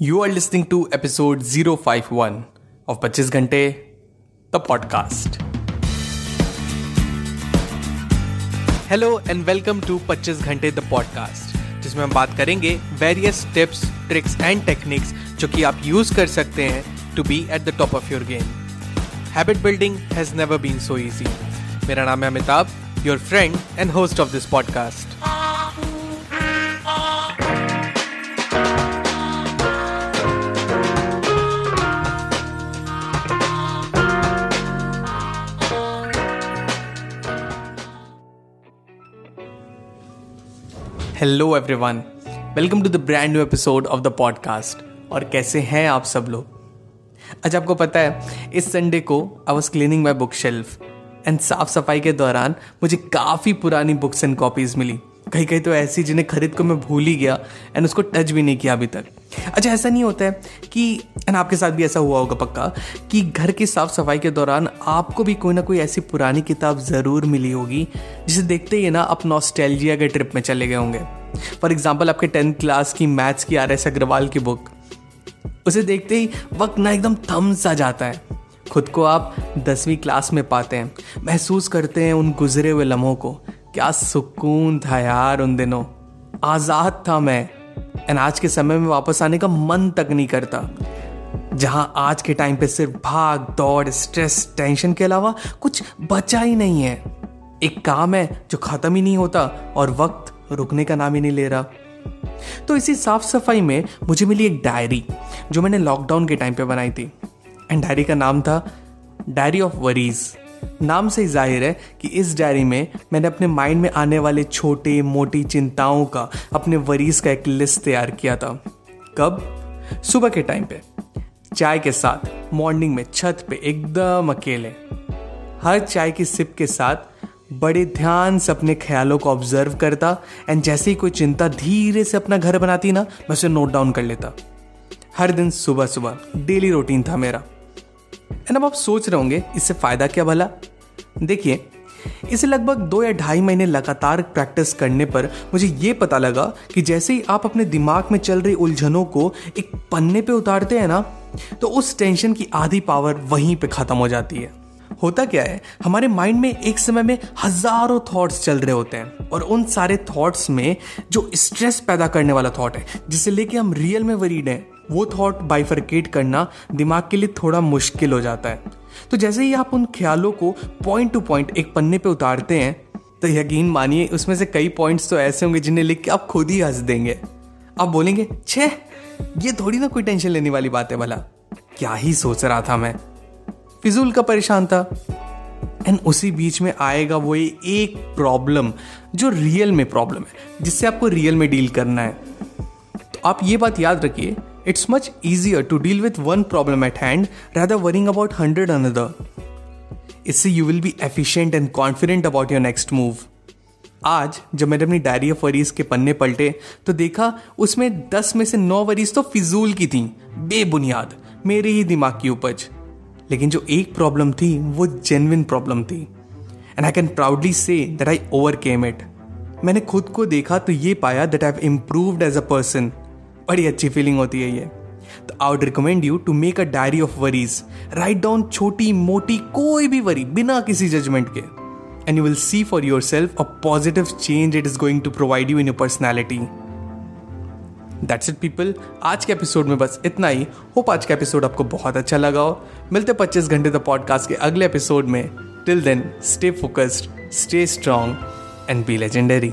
You are listening to episode 051 of 25 घंटे the podcast hello and welcome to 25 घंटे the podcast जिसमें हम बात करेंगे various tips tricks and techniques जो कि आप यूज़ कर सकते हैं to be at the top of your game habit building has never been so easy मेरा नाम है Amitabh your friend and host of this podcast hello everyone welcome to the brand new episode of the podcast और कैसे हैं आप सब लोग? अच्छा आपको पता है, इस संडे को I was cleaning my book shelf and साफ़ सफ़ाई के दौरान मुझे काफ़ी पुरानी बुक्स एंड कॉपीज़ मिली। कहीं कहीं तो ऐसी जिन्हें खरीद को मैं भूल ही गया एंड उसको टच भी नहीं किया अभी तक। अच्छा ऐसा नहीं होता है कि एंड आपके साथ भी ऐसा हुआ होगा पक्का, कि घर की साफ़ सफ़ाई के दौरान आपको भी कोई ना कोई ऐसी पुरानी किताब ज़रूर मिली होगी, जिसे देखते ही ना आप नॉस्टैल्जिया के ट्रिप में चले गए होंगे। फॉर एग्ज़ाम्पल आपके टेंथ क्लास की मैथ्स की आर एस अग्रवाल की बुक उसे देखते ही वक्त ना एकदम थम सा जाता है। खुद को आप दसवीं क्लास में पाते हैं, महसूस करते हैं उन गुजरे हुए लम्हों को। क्या सुकून था यार उन दिनों। आज़ाद था मैं। एंड आज के समय में वापस आने का मन तक नहीं करता। जहाँ आज के टाइम पे सिर्फ़ भाग, दौड़, स्ट्रेस, टेंशन के अलावा कुछ बचा ही नहीं है। एक काम है जो खत्म ही नहीं होता और वक्त रुकने का नाम ही नहीं ले रहा। तो इसी साफ़ सफ़ाई में मुझे मिली एक डायरी, जो मैंने लॉकडाउन के टाइम पे बनाई थी। एंड डायरी का नाम था डायरी ऑफ़ वरीज। नाम से ही ज़ाहिर है कि इस डायरी में मैंने अपने माइंड में आने वाले छोटे, मोटी चिंताओं का, अपने वरीज का एक लिस्ट तैयार किया था। कब? सुबह के टाइम पे। चाय के साथ मॉर्निंग में छत पे, एकदम अकेले। हर चाय की सिप के साथ बड़े ध्यान से अपने ख्यालों को ऑब्ज़र्व करता एंड जैसे ही कोई चिंता धीरे से अपना घर बनाती ना, मैं उसे नोट डाउन कर लेता। हर दिन सुबह सुबह डेली रूटीन था मेरा। एंड अब आप सोच रहे होंगे, इससे फ़ायदा क्या भला? देखिए, इसे लगभग दो या ढाई महीने लगातार प्रैक्टिस करने पर मुझे ये पता लगा कि जैसे ही आप अपने दिमाग में चल रही उलझनों को एक पन्ने पे उतारते हैं ना तो उस टेंशन की आधी पावर वहीं पे खत्म हो जाती है। होता क्या है, हमारे माइंड में एक समय में हज़ारों थॉट्स चल रहे होते हैं और उन सारे थॉट्स में जो स्ट्रेस पैदा करने वाला थॉट है, जिसे लेके हम रियल में वरीड हैं वो थॉट बाइफरकेट करना दिमाग के लिए थोड़ा मुश्किल हो जाता है। तो जैसे ही आप उन ख्यालों को पॉइंट टू पॉइंट एक पन्ने पे उतारते हैं तो यकीन मानिए उसमें से कई पॉइंट्स तो ऐसे होंगे जिन्हें लिख के आप खुद ही हंस देंगे। आप बोलेंगे, छे, ये थोड़ी ना कोई टेंशन लेने वाली बात है भला। क्या ही सोच रहा था मैं? फिजूल का परेशान था। एंड उसी बीच में आएगा वो एक प्रॉब्लम जो रियल में प्रॉब्लम है, जिससे आपको रियल में डील करना है। तो आप ये बात याद रखिए it's much easier to deal with one problem at hand rather worrying about hundred another इससे you will be efficient and confident about your next move आज, जब मैंने अपनी डायरी ऑफ़ वरीज के पन्ने पलटे तो देखा उसमें दस में से नौ वरीज तो फिजूल की थी। बेबुनियाद, मेरे ही दिमाग की उपज। लेकिन जो एक प्रॉब्लम थी, वो जेनविन प्रॉब्लम थी। And I can proudly say that I overcame it मैंने खुद को देखा तो ये पाया that I have improved as a person बड़ी अच्छी फीलिंग होती है ये। तो I would recommend you to make a diary of worries write down छोटी मोटी कोई भी वरी बिना किसी जजमेंट के। And you will see for yourself a positive change it is going to provide you in your personality that's it people आज के episode में बस इतना ही। होप आज का एपिसोड आपको बहुत अच्छा लगा हो। मिलते पच्चीस घंटे द पॉडकास्ट के अगले एपिसोड में। Till then stay focused stay strong and be legendary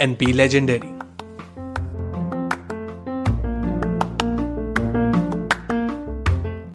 and be legendary.